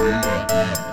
Baby.